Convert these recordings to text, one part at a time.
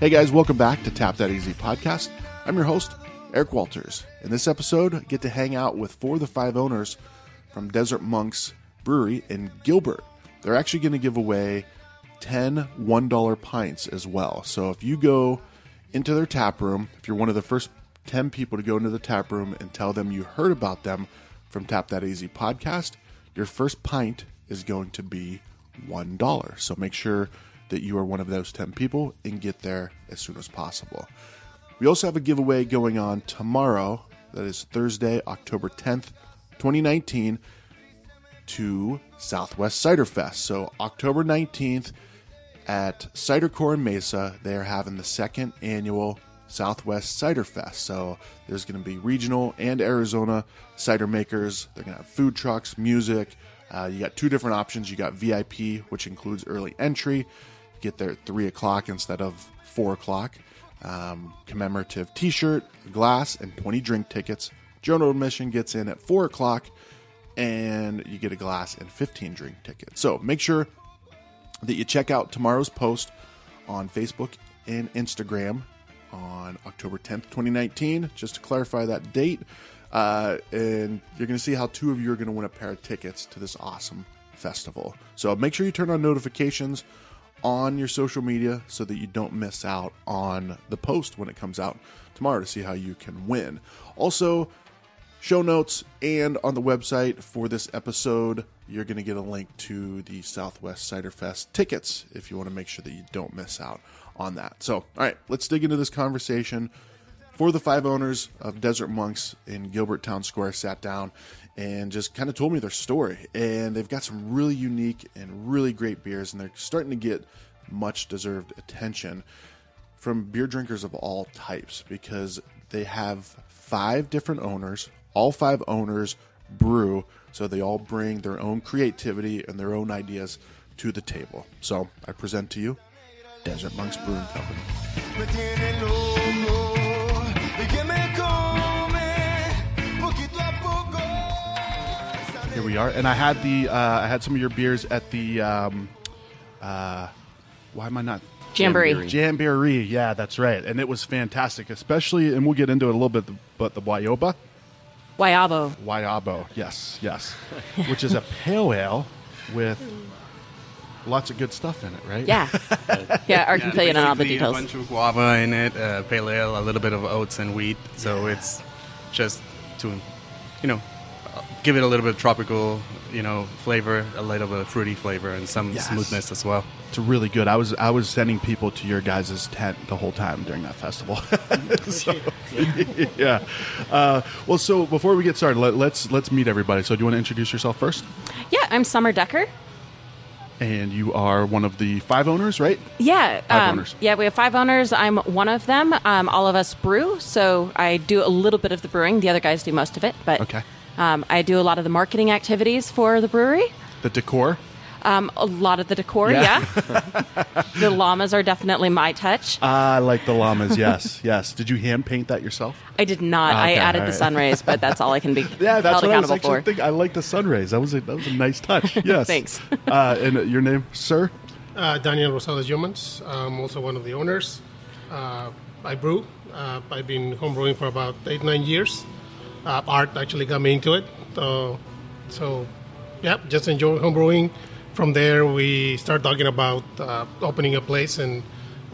Hey guys, welcome back to Tap That Easy podcast. I'm your host, Eric Walters. In this episode, I get to hang out with four of the five owners from Desert Monks Brewery in Gilbert. They're actually going to give away 10 $1 pints as well. So if you go into their tap room, if you're one of the first 10 people to go into the tap room and tell them you heard about them from Tap That Easy podcast, your first pint is going to be $1. So make sure that you are one of those 10 people and get there as soon as possible. We also have a giveaway going on tomorrow. That is Thursday, October 10th, 2019, to Southwest Cider Fest. So, October 19th at Cider Corps in Mesa, they are having the second annual Southwest Cider Fest. So, there's going to be regional and Arizona cider makers. They're going to have food trucks, music. Uh, you got two different options. You got VIP, which includes early entry get there at 3 o'clock instead of 4 o'clock. Um, commemorative t shirt, glass, and 20 drink tickets. General admission gets in at 4 o'clock, and you get a glass and 15 drink tickets. So make sure that you check out tomorrow's post on Facebook and Instagram on October 10th, 2019, just to clarify that date. Uh, and you're going to see how two of you are going to win a pair of tickets to this awesome festival. So make sure you turn on notifications on your social media so that you don't miss out on the post when it comes out tomorrow to see how you can win. Also, show notes and on the website for this episode, you're going to get a link to the Southwest Cider Fest tickets if you want to make sure that you don't miss out on that. So, all right, let's dig into this conversation. For the five owners of Desert Monks in Gilbert Town Square sat down and just kind of told me their story. And they've got some really unique and really great beers, and they're starting to get much deserved attention from beer drinkers of all types because they have five different owners. All five owners brew, so they all bring their own creativity and their own ideas to the table. So I present to you Desert Monks Brewing Company. Here we are, and I had the uh, I had some of your beers at the um, uh, why am I not Jamboree. Jamboree? Yeah, that's right, and it was fantastic, especially, and we'll get into it a little bit, but the Wyoba, Wayabo. Wyabo, yes, yes, which is a pale ale with lots of good stuff in it, right? Yeah. yeah, Art can fill you in on all the details. A bunch of guava in it, uh, pale ale, a little bit of oats and wheat. So it's just to, you know, give it a little bit of tropical, you know, flavor, a little bit of fruity flavor, and some Yes. smoothness as well. It's really good. I was I was sending people to your guys' tent the whole time during that festival. So, yeah. Uh, well, so before we get started, let, let's let's meet everybody. So, do you want to introduce yourself first? Yeah, I'm Summer Decker. And you are one of the five owners, right? Yeah. Five um, owners. Yeah, we have five owners. I'm one of them. Um, all of us brew, so I do a little bit of the brewing. The other guys do most of it, but Okay. Um, I do a lot of the marketing activities for the brewery. The decor. Um, a lot of the decor, Yeah. yeah. the llamas are definitely my touch. I like the llamas. Yes, yes. Did you hand paint that yourself? I did not. I added all the right. sun rays, but that's all I can be Yeah, that's held what I was accountable actually for. thinking. I like the sun rays. That was a that was a nice touch. Yes. Thanks. Uh, and uh, your name, sir? Uh, Daniel Rosales Humans. I'm also one of the owners. Uh, I brew. Uh, I've been homebrewing for about eight, nine years. Uh, art actually got me into it. So, so yeah, just enjoy homebrewing. From there, we start talking about uh, opening a place and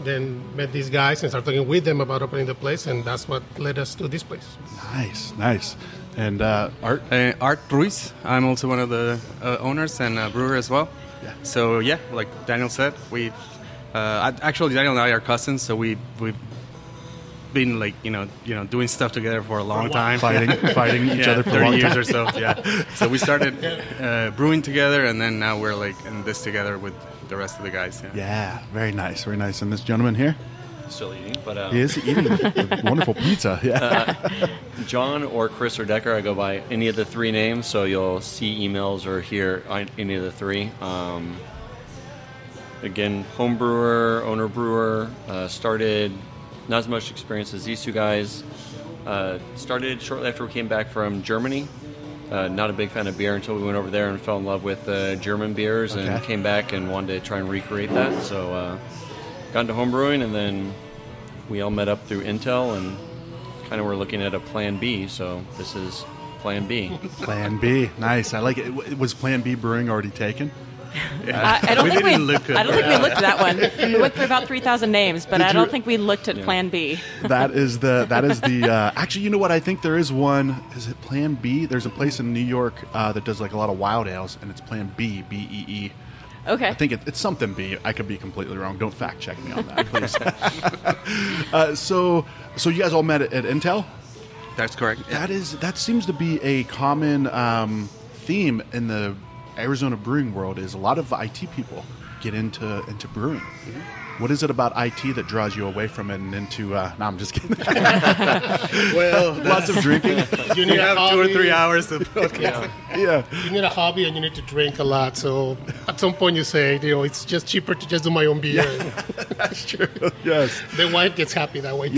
then met these guys and started talking with them about opening the place. And that's what led us to this place. Nice, nice. And uh, Art. Uh, Art Ruiz. I'm also one of the uh, owners and uh, brewer as well. Yeah. So yeah, like Daniel said, we uh, actually Daniel and I are cousins, so we we've been like you know you know doing stuff together for a long time, Fighting, fighting each yeah, other for a 30 long years time. or so. Yeah. so we started uh, brewing together, and then now we're like in this together with the rest of the guys. Yeah. Yeah, very nice, very nice. And this gentleman here Still eating, but uh, is eating a wonderful pizza. Yeah. John or Chris or Decker. I go by any of the three names, so you'll see emails or hear any of the three. Um, again, home brewer, owner brewer. Uh, started not as much experience as these two guys. Uh, started shortly after we came back from Germany. Uh, not a big fan of beer until we went over there and fell in love with uh, German beers and came back and wanted to try and recreate that. So uh, got into home brewing and then we all met up through Intel and kind of were looking at a Plan B. So this is Plan B. Plan B, nice. I like it. Was Plan B brewing already taken? I, I don't We think we. didn't look I don't think we looked at that one. We went through about three thousand names, but Did I don't think we looked at Yeah. Plan B. that is the that is the uh, actually you know what I think there is one is it Plan B? There's a place in New York uh, that does like a lot of wild ales and it's Plan B B E E. Okay. I think it, it's something B. I could be completely wrong. Don't fact check me on that, please. uh, so so you guys all met at, at Intel. That's correct. That is that seems to be a common um, theme in the Arizona brewing world. Is a lot of IT people get into into brewing. What is it about IT that draws you away from it and into? Uh, no, I'm just kidding. Well, Lots of drinking. You you need a have two or three hours to podcast. yeah, You need a hobby and you need to drink a lot. So at some point you say, you know, it's just cheaper to just do my own beer. that's true. Yes. the wife gets happy that way too.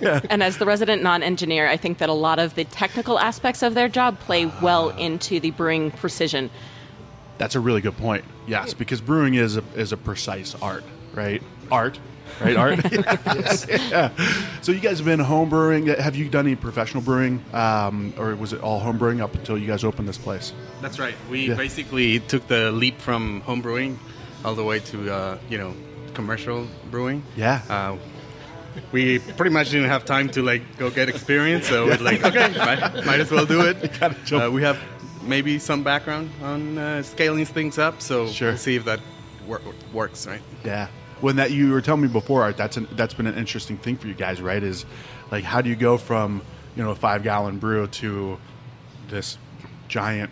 Yeah. And as the resident non-engineer, I think that a lot of the technical aspects of their job play well into the brewing precision. That's a really good point. Yes, because brewing is a, is a precise art, right? Art, right? Art. yeah. So you guys have been home brewing. Have you done any professional brewing, um, or was it all home brewing up until you guys opened this place? That's right. We Yeah. basically took the leap from home brewing all the way to uh, you know commercial brewing. Yeah. Uh, we pretty much didn't have time to like go get experience, so we're like, okay, might, might as well do it. Uh, we have maybe some background on uh, scaling things up, so Sure. we'll see if that wor- works, right? Yeah. When that you were telling me before, Art, that's an, that's been an interesting thing for you guys, right? Is like how do you go from you know a five gallon brew to this giant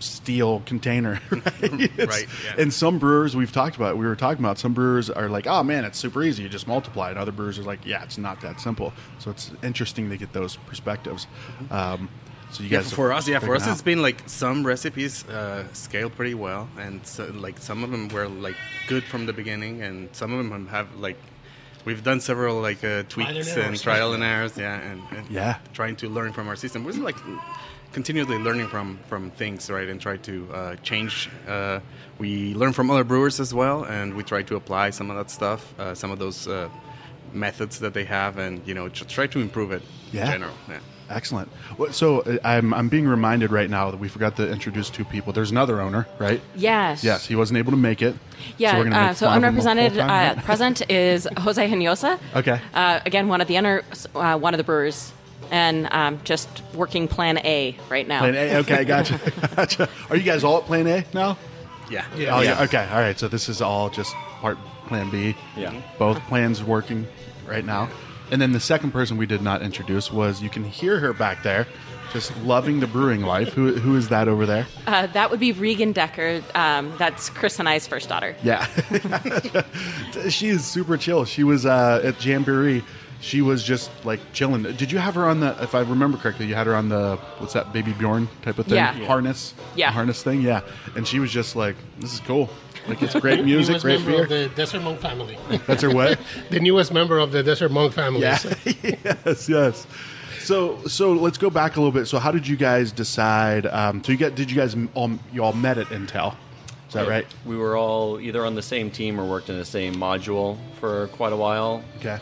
steel container, right? Right, yeah. And some brewers we've talked about, we were talking about, some brewers are like, oh man, it's super easy, you just multiply. And other brewers are like, yeah, it's not that simple. So it's interesting to get those perspectives. Um, so you Yeah, guys for us, yeah, for us, it's been like some recipes uh, scale pretty well, and so, like some of them were like good from the beginning, and some of them have like we've done several like uh, tweaks and and, trial and errors, yeah, and, and Yeah. trying to learn from our system. We're like continually learning from from things, right, and try to uh, change. Uh, we learn from other brewers as well, and we try to apply some of that stuff, uh, some of those. Uh, methods that they have and you know just try to improve it Yeah. in general yeah. Excellent. Well, So uh, I'm, I'm being reminded right now that we forgot to introduce two people. There's another owner, right? Yes. Yes, he wasn't able to make it. Yeah. so we're gonna uh, so fun of him the whole unrepresented time, uh, present is Jose Hinosa. Okay. Uh, again, one of the owners, uh, one of the brewers, and um, just working Plan A right now. Plan A. Okay, gotcha. gotcha. Are you guys all at Plan A now? yeah Yeah. Oh yeah. Okay. All right. So this is all just part Plan B. Yeah. Both plans working right now. And then the second person we did not introduce was you can hear her back there, just loving the brewing life. Who who is that over there? Uh, that would be Regan Decker. Um, that's Chris and I's first daughter. Yeah. she is super chill. She was uh, at Jamboree. She was just like chilling. Did you have her on the? If I remember correctly, you had her on the what's that, Baby Bjorn type of thing? Yeah. Harness. Yeah. Harness thing. Yeah. And she was just like, "This is cool. Like it's great music, newest great member beer." of the Desert Monk family. That's her what? the newest member of the Desert Monk family. Yeah. So- yes. Yes. So so let's go back a little bit. So how did you guys decide? Um, so you got did you guys all you all met at Intel? Is that right? We were all either on the same team or worked in the same module for quite a while, Okay.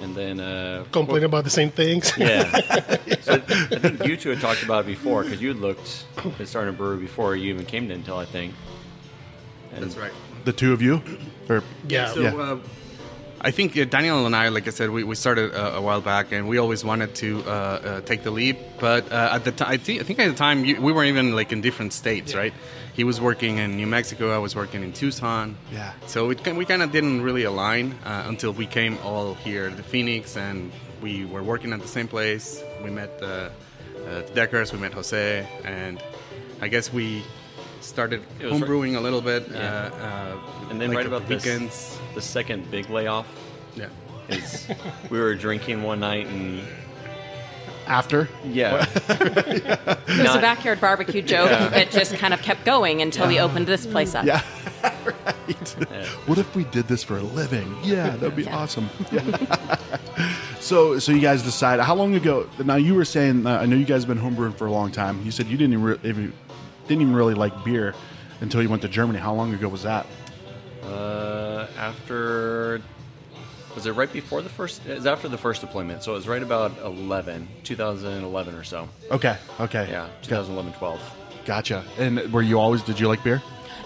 and then uh, Complain about the same things. Yeah. so I think you two had talked about it before because you had looked at starting a brewery before you even came to Intel, I think. And that's right The two of you? Or Yeah. So Yeah. Uh, I think uh, Daniel and I, like I said, we, we started uh, a while back, and we always wanted to uh, uh, take the leap. But uh, at the time, I, thi- I think at the time you, we were even like in different states, right? He was working in New Mexico, I was working in Tucson. Yeah. So it, ki- we kind of didn't really align uh, until we came all here to Phoenix, and we were working at the same place. We met uh, uh, the Deckers, we met Jose, and I guess we started It was right- homebrewing a little bit. Yeah. Uh, uh, and then like right about the this, weekends. the second big layoff Yeah. is we were drinking one night and after? yeah, It was a backyard barbecue joke that just kind of kept going until we opened this place up. Yeah. right. What if we did this for a living? Yeah, that'd be Yeah. awesome. Yeah. so, so you guys decide how long ago? Now you were saying uh, I know you guys have been homebrewing for a long time. You said you didn't even, re- even didn't even really like beer until you went to Germany. How long ago was that? uh, after was it right before the first? It was after the first deployment, so it was right about 11, 2011 or so. Okay. Okay. Yeah, 2011, 12. Gotcha. And were you always? Did you like beer?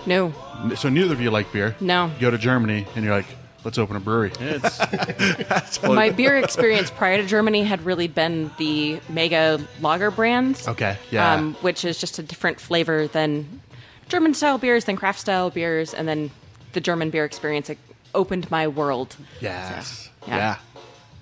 No, So neither of you like beer. No. You go to Germany and you're like, let's open a brewery. It's my beer experience prior to Germany had really been the Mega Lager brands. Okay. Yeah. Um, which is just a different flavor than German style beers, than craft style beers, and then the German beer experience it opened my world. yes. yeah. yeah.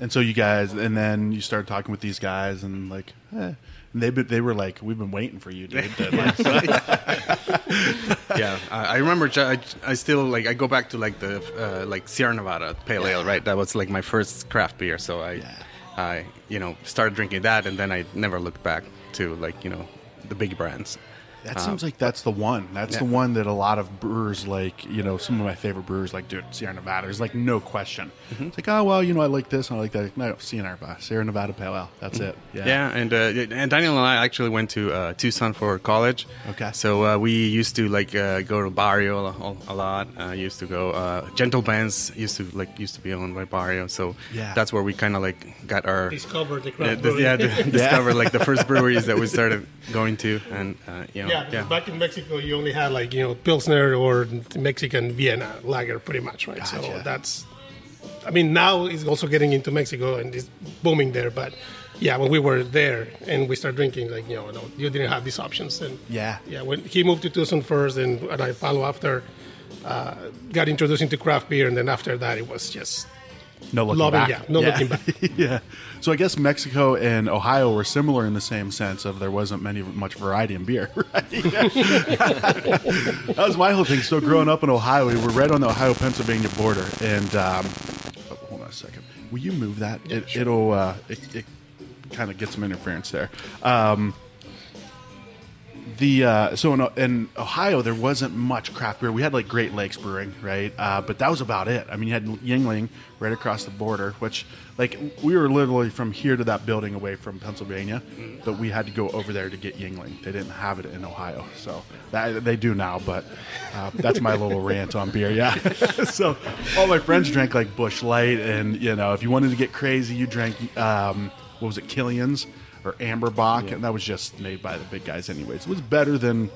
And so you guys, and then you started talking with these guys, and like, eh. And they they were like, we've been waiting for you, dude. to, like, yeah, I, I remember. I, I still like. I go back to like the uh, like Sierra Nevada Pale Ale, right? That was like my first craft beer. So I, I you know started drinking that, and then I never looked back to like you know the big brands. That seems like that's the one. That's yeah. the one that a lot of brewers like. You know, some of my favorite brewers like, dude, Sierra Nevada. There's like no question. Mm-hmm. It's like, oh well, you know, I like this and I like that. No, Sierra Nevada, Sierra Nevada Pale Ale. That's it. Yeah. Mm-hmm. Yeah, and uh, and Daniel and I actually went to uh, Tucson for college. Okay. So uh, we used to like uh, go to Barrio a, a lot. Uh, used to go. Uh, Gentle Ben's used to like used to be owned by Barrio. So Yeah. that's where we kind of like got our Discovered the yeah, craft dis- brewing. yeah, di- discovered like the first breweries that we started going to, and uh, you know, Yeah, because back in Mexico, you only had like you know Pilsner or Mexican Vienna lager, pretty much, right? Gotcha. So that's, I mean, now it's also getting into Mexico and it's booming there. But yeah, when we were there and we started drinking, like you know, no, you didn't have these options. And Yeah. yeah, when he moved to Tucson first, and, and I follow after, uh, got introduced into craft beer, and then after that, it was just No looking Loving- back. yeah, no looking back. yeah. So I guess Mexico and Ohio were similar in the same sense of there wasn't many much variety in beer. Right? that was my whole thing. So growing up in Ohio, we were right on the Ohio Pennsylvania border, and um, oh, hold on a second. Will you move that? it, It'll uh, it, it kind of get some interference there. Um, the uh, so in, in Ohio there wasn't much craft beer. We had like Great Lakes Brewing, right? Uh, but that was about it. I mean, you had Yuengling right across the border, which like we were literally from here to that building away from Pennsylvania, but we had to go over there to get Yuengling. They didn't have it in Ohio, so that, they do now. But uh, that's my little rant on beer. Yeah. so all my friends drank like Busch Light, and you know, if you wanted to get crazy, you drank um, what was it, Killian's or Amber Bock, and that was just made by the big guys, anyways. It was better than,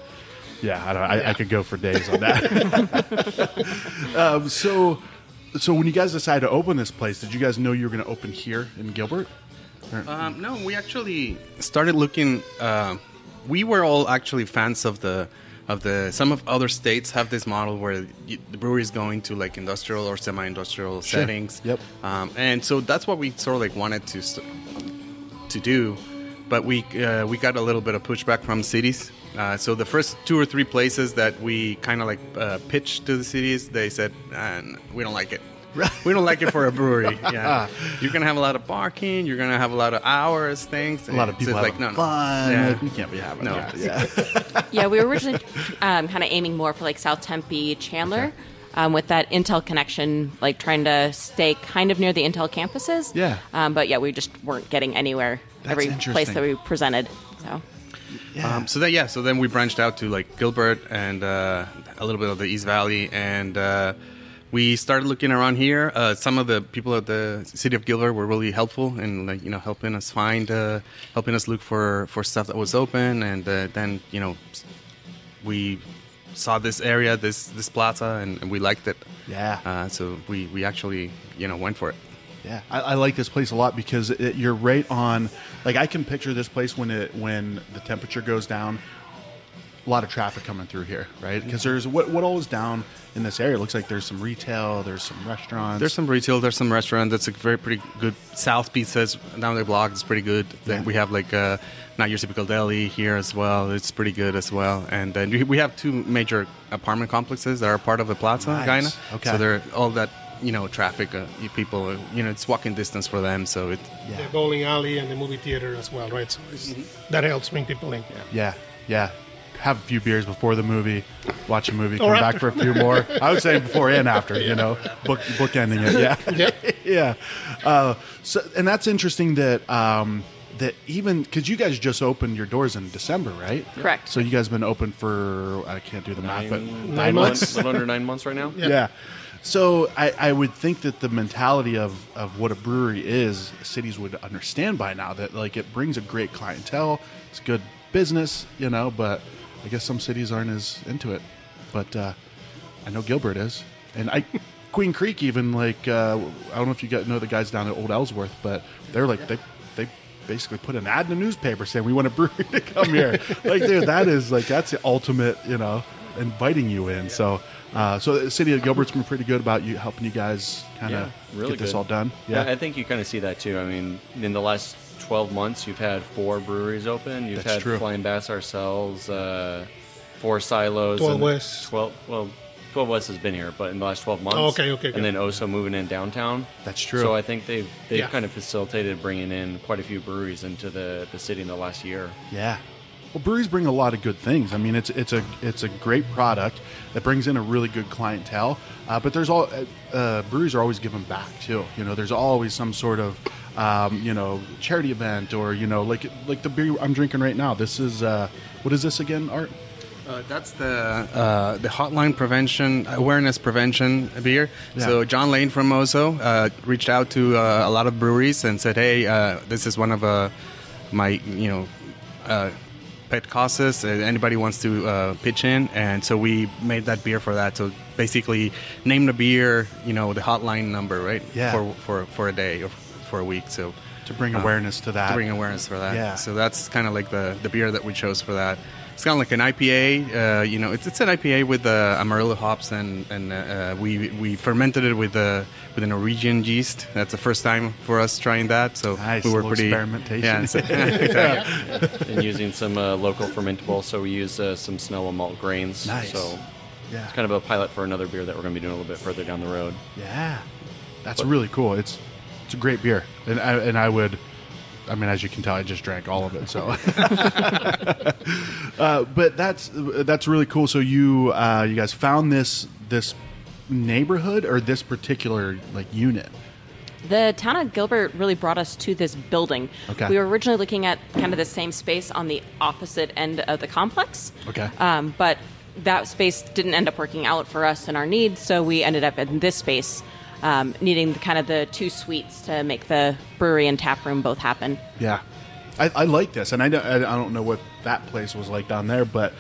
yeah, I, don't, I, I could go for days on that. um, so, so when you guys decided to open this place, did you guys know you were going to open here in Gilbert? Um, no, we actually started looking. Uh, we were all actually fans of the of the. Some of other states have this model where you, the brewery is going to like industrial or semi-industrial Sure. settings. Yep. Um, and so that's what we sort of like wanted to st- to do, but we uh, we got a little bit of pushback from cities. Uh, so the first two or three places that we kind of like uh, pitched to the cities, they said, uh, we don't like it. we don't like it for a brewery. Yeah, you're gonna have a lot of barking. You're gonna have a lot of hours, things. A lot of people it's having like, no, no. fun. Yeah. We can't be having No. that. Yeah. yeah, we were originally um, kind of aiming more for like South Tempe, Chandler, Okay. um, with that Intel connection, like trying to stay kind of near the Intel campuses. Yeah. Um, but yeah, we just weren't getting anywhere That's every place that we presented. So yeah. Um, so then, yeah, so then we branched out to like Gilbert and uh, a little bit of the East Valley, and uh, we started looking around here. Uh, some of the people at the city of Gilbert were really helpful in like you know helping us find, uh, helping us look for for stuff that was open, and uh, then you know we saw this area, this this plaza, and, and we liked it. Yeah. Uh, so we we actually you know went for it. Yeah, I, I like this place a lot because it, you're right on. Like I can picture this place when it when the temperature goes down. A lot of traffic coming through here, right? Because there's what what all is down in this area. It looks like there's some retail, there's some restaurants. There's some retail. There's some restaurant. That's a very pretty good. South Pizzas down the block is pretty good. Then Yeah. we have like uh, not your typical deli here as well. It's pretty good as well. And then we- have two major apartment complexes that are part of the plaza, Nice. kinda. Okay. So they're all that you know traffic. Uh, people, uh, you know, it's walking distance for them. So it. yeah, the bowling alley and the movie theater as well, right? So it's, that helps bring people in. yeah, yeah. Have a few beers before the movie, watch a movie, come Or back for a few more. I would say before and after, you know, book bookending it. Yeah, yeah. Uh, so, and that's interesting that um, that even because you guys just opened your doors in December, right? Correct. So you guys been open for I can't do the math, but Nine, Nine months. A little under nine months right now. yeah. So I, I would think that the mentality of, of what a brewery is, cities would understand by now that like it brings a great clientele, it's good business, you know. But I guess some cities aren't as into it. But uh, I know Gilbert is, and I Queen Creek even like uh, I don't know if you got, know the guys down at Old Ellsworth, but they're like they they basically put an ad in the newspaper saying we want a brewery to come here. like dude, that is like that's the ultimate, you know, inviting you in. So. Uh, so the city of Gilbert's been pretty good about you helping you guys kind of Yeah, really get this all done. Yeah, I think you kind of see that too. I mean, in the last 12 months, you've had four breweries open. You've That's had true. Flying Basset ourselves, uh, four silos. 12 and West. 12, well, 12 West has been here, but in the last 12 months. Oh, okay, okay, okay. And then Oso moving in downtown. That's true. So I think they've they've Yeah. kind of facilitated bringing in quite a few breweries into the, the city in the last year. Yeah. Well, breweries bring a lot of good things. I mean, it's it's a it's a great product that brings in a really good clientele. Uh, but there's all uh, uh, breweries are always giving back too. You know, there's always some sort of um, you know charity event or you know like like the beer I'm drinking right now. This is uh, what is this again, Art? Uh, that's the uh, the hotline prevention awareness prevention beer. Yeah. So John Lane from Mozo uh, reached out to uh, a lot of breweries and said, "Hey, uh, this is one of uh, my you know uh, pet causes. Uh, anybody wants to uh, pitch in?" And so we made that beer for that. So basically, name the beer, you know, the hotline number, right? Yeah. For for for a day or for a week. So To bring uh, awareness to that. to bring awareness for that. Yeah. So that's kind of like the, the beer that we chose for that. It's kind of like an IPA. Uh, you know, it's, it's an IPA with uh, Amarillo hops, and and uh, we we fermented it with uh, with a Norwegian yeast. That's the first time for us trying that. So Nice, we were pretty experimentation. Yeah, so- exactly. and using some uh, local fermentable. So we use uh, some Sinagua malt grains. Nice. So Yeah. it's kind of a pilot for another beer that we're going to be doing a little bit further down the road. Yeah, that's really cool. It's it's a great beer, and I, and I would, I mean, as you can tell, I just drank all of it. So, uh, but that's that's really cool. So you uh, you guys found this this neighborhood or this particular like unit. The town of Gilbert really brought us to this building. Okay. We were originally looking at kind of the same space on the opposite end of the complex. Okay. Um, but that space didn't end up working out for us and our needs, so we ended up in this space, um, needing kind of the two suites to make the brewery and tap room both happen. Yeah, I, I like this, and I don't, I don't know what that place was like down there, but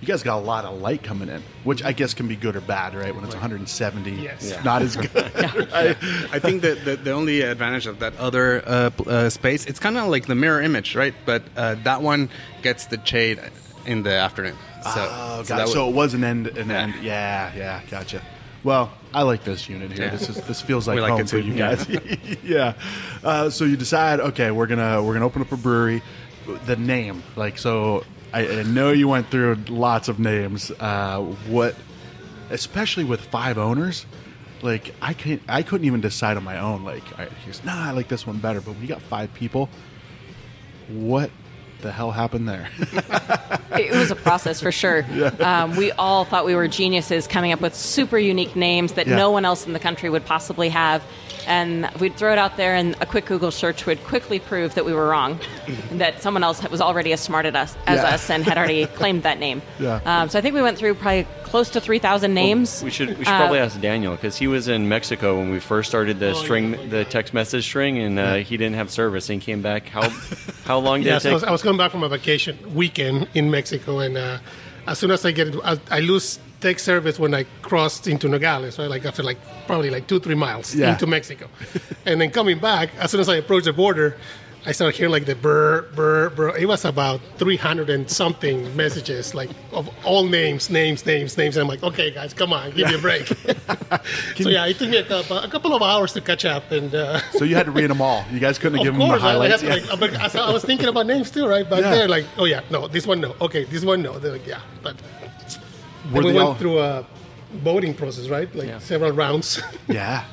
you guys got a lot of light coming in, which I guess can be good or bad, right? When it's 170, Yes. Yeah. not as good. I, I think that the, the only advantage of that other uh, uh, space, it's kind of like the mirror image, right? But uh, that one gets the shade in the afternoon. So, Oh, so got it. would- so it was an end, an Yeah. end. Yeah, yeah, gotcha. Well, I like this unit here. Yeah. This is this feels like We like home for you guys. yeah. Uh, so you decide, okay, we're gonna we're gonna open up a brewery. The name, like, so I, I know you went through lots of names. Uh, what, especially with five owners, like I can't, I couldn't even decide on my own. Like, all right, here's nah, I like this one better. But when you got five people, what the hell happened there? it was a process for sure. Um, we all thought we were geniuses coming up with super unique names that Yeah. no one else in the country would possibly have. And we'd throw it out there, and a quick Google search would quickly prove that we were wrong, that someone else was already as smart as us, as Yeah. us and had already claimed that name. Yeah. Um, so I think we went through probably close to 3,000 names. We should we should Uh, probably ask Daniel because he was in Mexico when we first started the string, the text message string, and uh, he didn't have service and he came back. How how long did Yes, it I take? was, I was coming back from a vacation weekend in Mexico, and uh, as soon as I get it, I, I lose tech service when I crossed into Nogales, right? Like after like probably like two three miles Yeah. into Mexico, and then coming back, as soon as I approached the border, I started hearing like the burr burr burr. It was about three hundred and something messages, like of all names, names, names, names. And I'm like, okay, guys, come on, give me a break. so yeah, it took me a couple, a couple of hours to catch up, and. Uh, so you had to read them all. You guys couldn't give of them the course, I, I, highlights. had to, like, but I, I was thinking about names too, right? Back Yeah. there, like, oh yeah, no, this one no, okay, this one no. They're like, yeah, but we went all- through a voting process, right? Like Yeah. several rounds. Yeah.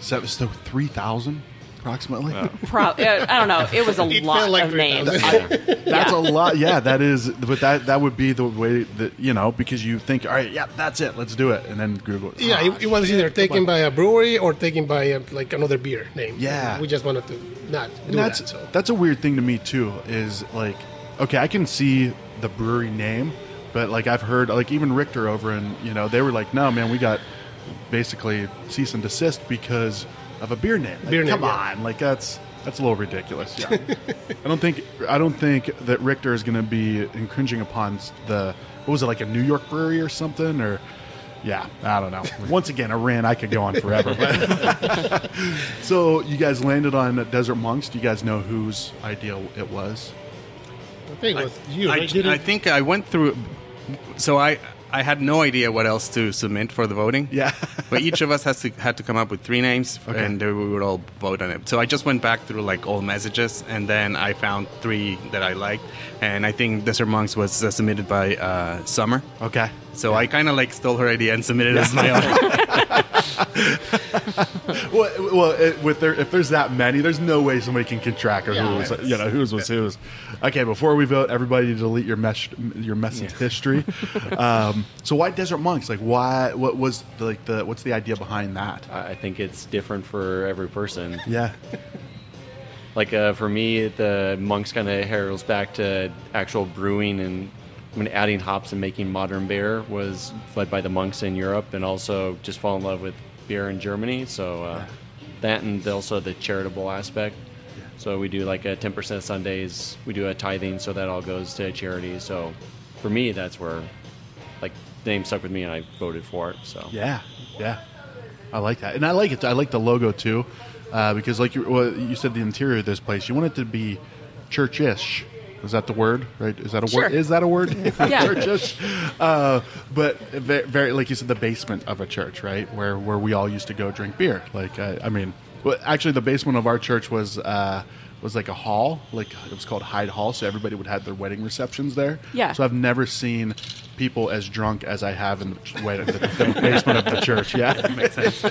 So, so 3,000 approximately? Pro- uh, I don't know. It was a It lot like of names. That's Yeah. a lot. Yeah, that is. But that that would be the way that, you know, because you think, all right, yeah, that's it. Let's do it. And then Google it. yeah, Ah, it, it was either taken by a brewery or taken by a, like another beer name. Yeah. we just wanted to not do And that's that. So that's a weird thing to me too. Is like, okay, I can see the brewery name, but like I've heard like even Richter over in you know they were like, no man, we got basically cease and desist because of a beer name. Like, Beer name, come yeah. on, like that's that's a little ridiculous. Yeah. I don't think I don't think that Richter is going to be infringing upon the what was it like a New York brewery or something or. Yeah, I don't know. Once again, Iran, I could go on forever. But so you guys landed on Desert Monks. Do you guys know whose idea it was? I think it was you. I, right? Didn't- I think I went through. So I I had no idea what else to submit for the voting. Yeah. but each of us has to had to come up with three names, Okay. and we would all vote on it. So I just went back through like all messages, and then I found three that I liked, and I think Desert Monks was uh, submitted by uh, Summer. Okay. So I kind of like stole her idea and submitted it as my own. Well, well it, with there, if there's that many, there's no way somebody can keep track of Yeah. who's you know whose was whose. Okay, before we vote, everybody delete your mesh, your message history. um, so why Desert Monks? Like why? What was the, like the what's the idea behind that? I I think it's different for every person. Yeah. Like uh, for me, the monks kind of heralds back to actual brewing and when adding hops and making modern beer was led by the monks in Europe, and also just fall in love with beer in Germany. So uh, that and also the charitable aspect. So we do like a ten percent Sundays. We do a tithing, so that all goes to charity. So for me, that's where like the name stuck with me, and I voted for it. So Yeah, yeah, I like that, and I like it. I like the logo too, uh, because like you, well, you said, the interior of this place, you want it to be churchish. Is that the word? Right? Is that a Sure. word? Is that a word? Yeah. churchish. Uh, but very, very, like you said, the basement of a church, right? Where where we all used to go drink beer. Like I, I mean, well, actually, the basement of our church was. Uh, was like a hall, like it was called Hyde Hall, so everybody would have their wedding receptions there. Yeah. So I've never seen people as drunk as I have in the, wait, the, the basement of the church. Yeah, Makes sense.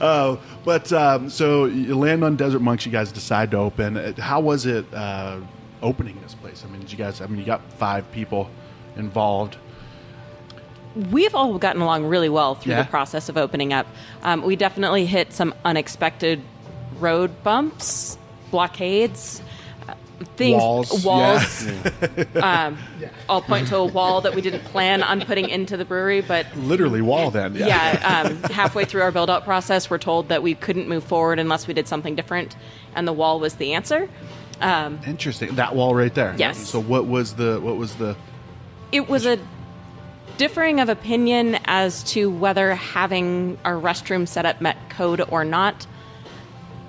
uh, but um, so you land on Desert Monks. You guys decide to open. Uh, How was it uh, opening this place? I mean, did you guys? I mean, you got five people involved. We've all gotten along really well through Yeah. the process of opening up. Um, we definitely hit some unexpected road bumps, blockades, uh, things, Walls, walls. um, I'll point to a wall that we didn't plan on putting into the brewery, but Literally wall. Then, yeah. yeah, um, halfway through our build-out process, we're told that we couldn't move forward unless we did something different, and the wall was the answer. Interesting. That wall right there. Yes. So what was the what was the It was a differing of opinion as to whether having our restroom set up met code or not.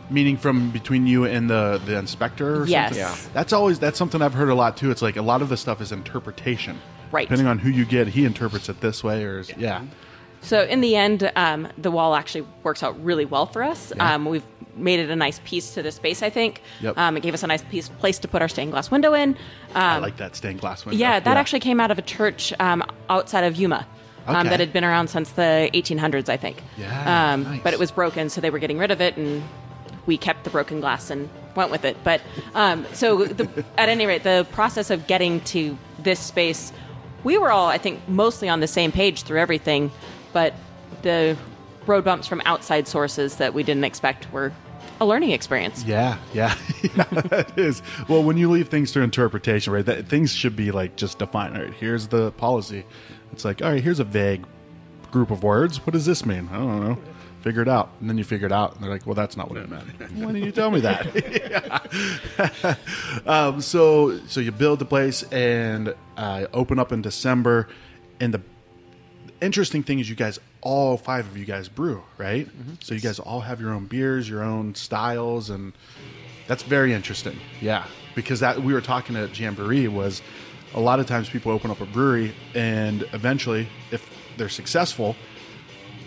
meaning from between you and the the inspector? Or Yes. Something? Yeah. That's always that's something I've heard a lot too. It's like a lot of the stuff is interpretation. Right. Depending on who you get, he interprets it this way, or is, yeah. So in the end, um, the wall actually works out really well for us. Yeah. Um, we've made it a nice piece to the space. I think. Yep. Um, it gave us a nice piece place to put our stained glass window in. I Um, like that stained glass window. yeah, that actually came out of a church um, outside of Yuma. Um, Okay. that had been around since the 1800s, I think. Yeah, Um, nice. But it was broken, so they were getting rid of it, and we kept the broken glass and went with it. But um, so, the, at any rate, the process of getting to this space, we were all, I think, mostly on the same page through everything, but the road bumps from outside sources that we didn't expect were a learning experience. Yeah, yeah, yeah, it is. Well, when you leave things to interpretation, right? That things should be like just defined. All right, here's the policy. It's like, all right, here's a vague group of words. What does this mean? I don't know. Figure it out, and then you figure it out, and they're like, "Well, that's not what it meant." Why didn't you tell me that? Um, so, so you build the place and uh, open up in December, and the interesting thing is you guys all five of you guys brew right mm-hmm. so you guys all have your own beers your own styles and that's very interesting yeah because that we were talking at jamboree was a lot of times people open up a brewery and eventually if they're successful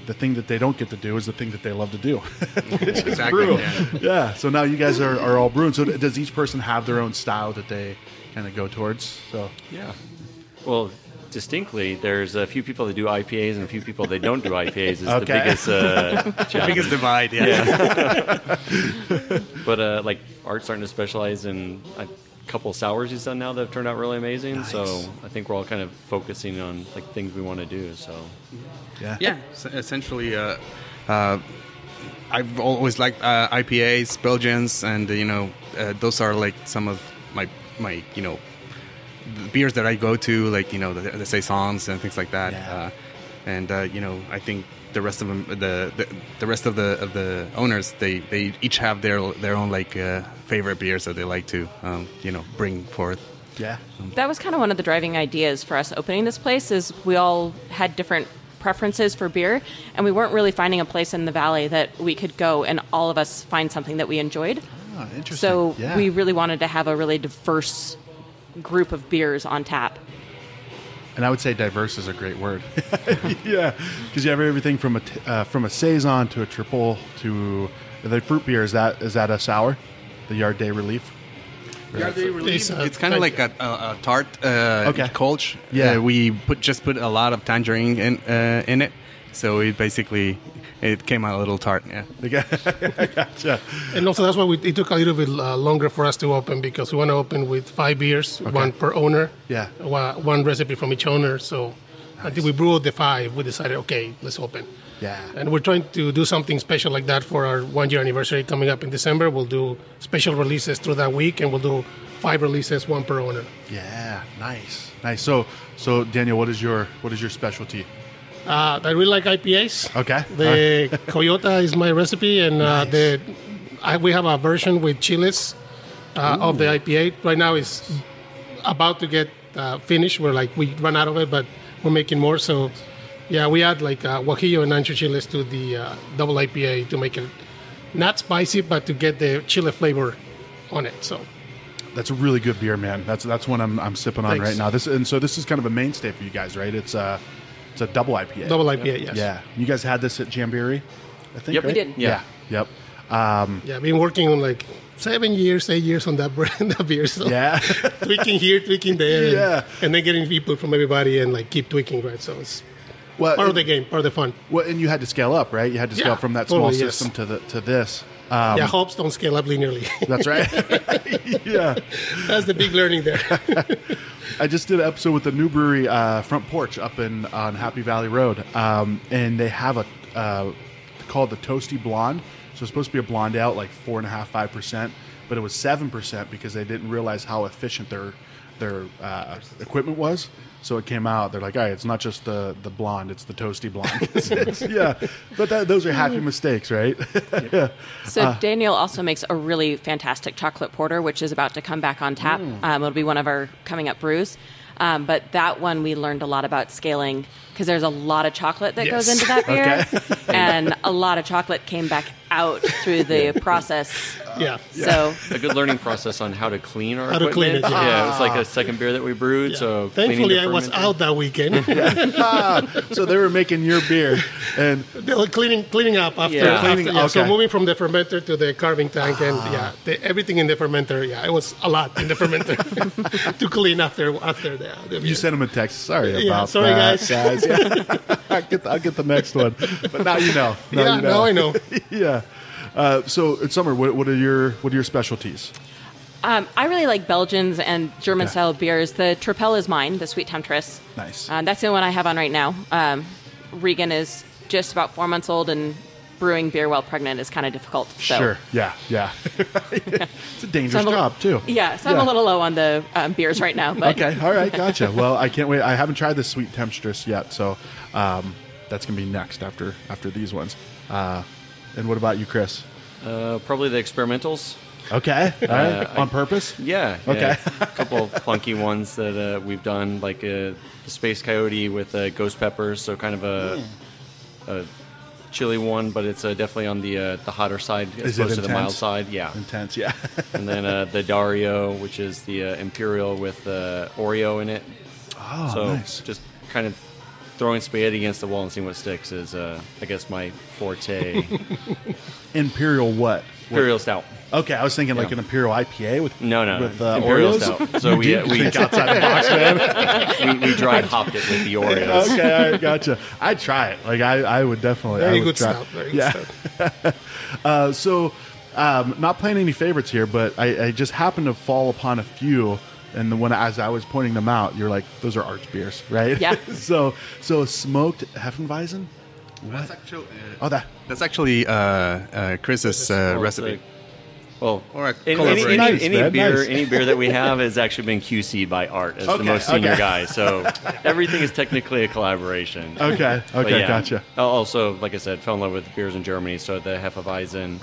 the thing that they don't get to do is the thing that they love to do exactly. brew. yeah. yeah so now you guys are, are all brewing so does each person have their own style that they kind of go towards so Yeah. Well, distinctly, there's a few people that do IPAs and a few people that don't do IPAs. Is the biggest uh. Biggest divide. Yeah. But uh, like Art's starting to specialize in a couple sours he's done now that have turned out really amazing. So I think we're all kind of focusing on like things we want to do. So yeah Yeah, s- essentially, uh, uh, I've always liked uh, IPAs, Belgians, and uh, you know, uh, those are like some of my my you know the beers that I go to, like you know the, the saisons and things like that. Yeah. Uh, and uh, you know, I think the rest of them, the, the the rest of the of the owners, they they each have their their own like uh, favorite beers that they like to um, you know bring forth. Yeah. That was kind of one of the driving ideas for us opening this place. Is we all had different preferences for beer, and we weren't really finding a place in the valley that we could go and all of us find something that we enjoyed. Oh, interesting. So yeah. we really wanted to have a really diverse group of beers on tap. and I would say diverse is a great word. yeah, because you have everything from a t- uh, from a saison to a tripel to the fruit beer. Is that is that a sour? The Yard Day Relief. Yard Day Relief. It's kind of like a, a, a tart uh, Okay. Kolsch. Yeah. Uh, we put just put a lot of tangerine in uh, in it, so it basically it came out a little tart. Yeah. I gotcha. And also, that's why we, it took a little bit uh, longer for us to open because we want to open with five beers, one per owner. Yeah. One, one recipe from each owner. So until we brewed the five, we decided, okay, let's open. Yeah. And we're trying to do something special like that for our one year anniversary coming up in December. We'll do special releases through that week, and we'll do five releases, one per owner. Yeah. Nice. Nice. So so Daniel, what is your what is your specialty? Uh, I really like IPAs. Okay. The Coyota is my recipe, and uh, the I, we have a version with chiles uh, of the IPA. Right now, it's about to get uh, finished. We're like we run out of it, but we're making more. So, yeah, we add like uh, guajillo and ancho chiles to the uh, double IPA to make it not spicy, but to get the chile flavor on it. So, That's a really good beer, man. That's that's one I'm, I'm sipping on Thanks. right now. This and so this is kind of a mainstay for you guys, right? It's a it's a double IPA. double IPA, yes. Yeah. You guys had this at Jamboree, I think. Yep. We right? did. Yeah. Yep. Um, Yeah, been working on like seven years, eight years on that brand, that beer. So. yeah. tweaking here, tweaking there, and, Yeah. and then getting people from everybody and like keep tweaking, right? So it's well, part of the game, part of the fun. Well, and you had to scale up, right? You had to scale Yeah, up from that small totally, yes. system to the to this. Um, yeah, hopes don't scale up linearly. That's right. yeah. That's the big learning there. I just did an episode with the new brewery, uh, Front Porch, up in on Happy Valley Road, um, and they have a uh, called the Toasty Blonde. So it's supposed to be a blonde out, like four and a half, five percent, but it was seven percent because they didn't realize how efficient their their uh, equipment was. So it came out. They're like, all right, it's not just the the blonde; it's the toasty blonde. It's- it's- yeah, but that, those are happy mistakes, right? So Uh. Daniel also makes a really fantastic chocolate porter, which is about to come back on tap. Mm. Um, it'll be one of our coming up brews. Um, but that one we learned a lot about scaling because there's a lot of chocolate that goes into that beer, and a lot of chocolate came back out through the process. yeah. So a good learning process on how to clean our How to clean equipment. it, yeah. yeah, it was like a second beer that we brewed. So Thankfully, I was out that weekend. so they were making your beer, and They were cleaning cleaning up after. Yeah. after- Cleaning- yeah, So moving from the fermenter to the carving tank, and ah. yeah, the, everything in the fermenter. Yeah, it was a lot in the fermenter to clean after after the. the You sent him a text. Sorry Yeah, about sorry, that, guys. Yeah. I'll, get the, I'll get the next one. But now you know. Now yeah, you know. now I know. yeah. Uh, so, in summer, what, what are your what are your specialties? um, I really like Belgians and German style beers. The Tripel is mine, the Sweet Temptress. Nice. Uh, that's the one I have on right now. Um, Regan is just about four months old, and brewing beer while pregnant is kind of difficult. So. Sure. Yeah. Yeah. it's a dangerous So I'm a- job too. Yeah, so I'm a little low on the um, beers right now, but Okay. All right. Gotcha. Well, I can't wait. I haven't tried the sweet temptress yet, so um, that's gonna be next after after these ones. Uh, and what about you, Chris? Uh, probably the experimentals. Okay. All right. Uh, I- On purpose. Yeah. Okay. yeah. a couple of funky ones that uh, we've done, like uh, the Space Coyote with uh, ghost peppers, so kind of a, a chili one, but it's uh, definitely on the uh, the hotter side as Is opposed to the mild side. Yeah. Intense. Yeah. and then uh, the Dario, which is the uh, Imperial with uh, Oreo in it. oh, so nice. just kind of throwing spaghetti against the wall and seeing what sticks is, uh, I guess, my forte. Imperial what? Imperial Stout. Okay, I was thinking like Yeah. an imperial IPA with No, no, with uh, Imperial Oreos. Stout. So we uh, we, Think outside the box, man. we we dry hopped it with the Oreos. okay, all right, gotcha. I'd try it. Like I, I would definitely. I Very would good try. stout. Very good yeah. stout. Uh, so, um, not playing any favorites here, but I, I just happened to fall upon a few, and the one as I was pointing them out, you're like, those are arch beers, right? Yeah. so, so smoked Hefeweizen. That's actually, Oh, that. that's actually uh, uh, Chris's uh, Oh, it's recipe. like- Well, Or a any, any, Nice, any man, beer, nice. any beer that we have has actually been QC'd by Art as Okay, the most senior okay. guy. So everything is technically a collaboration. Okay, okay, yeah. gotcha. Also, like I said, fell in love with beers in Germany, so the Hefeweizen.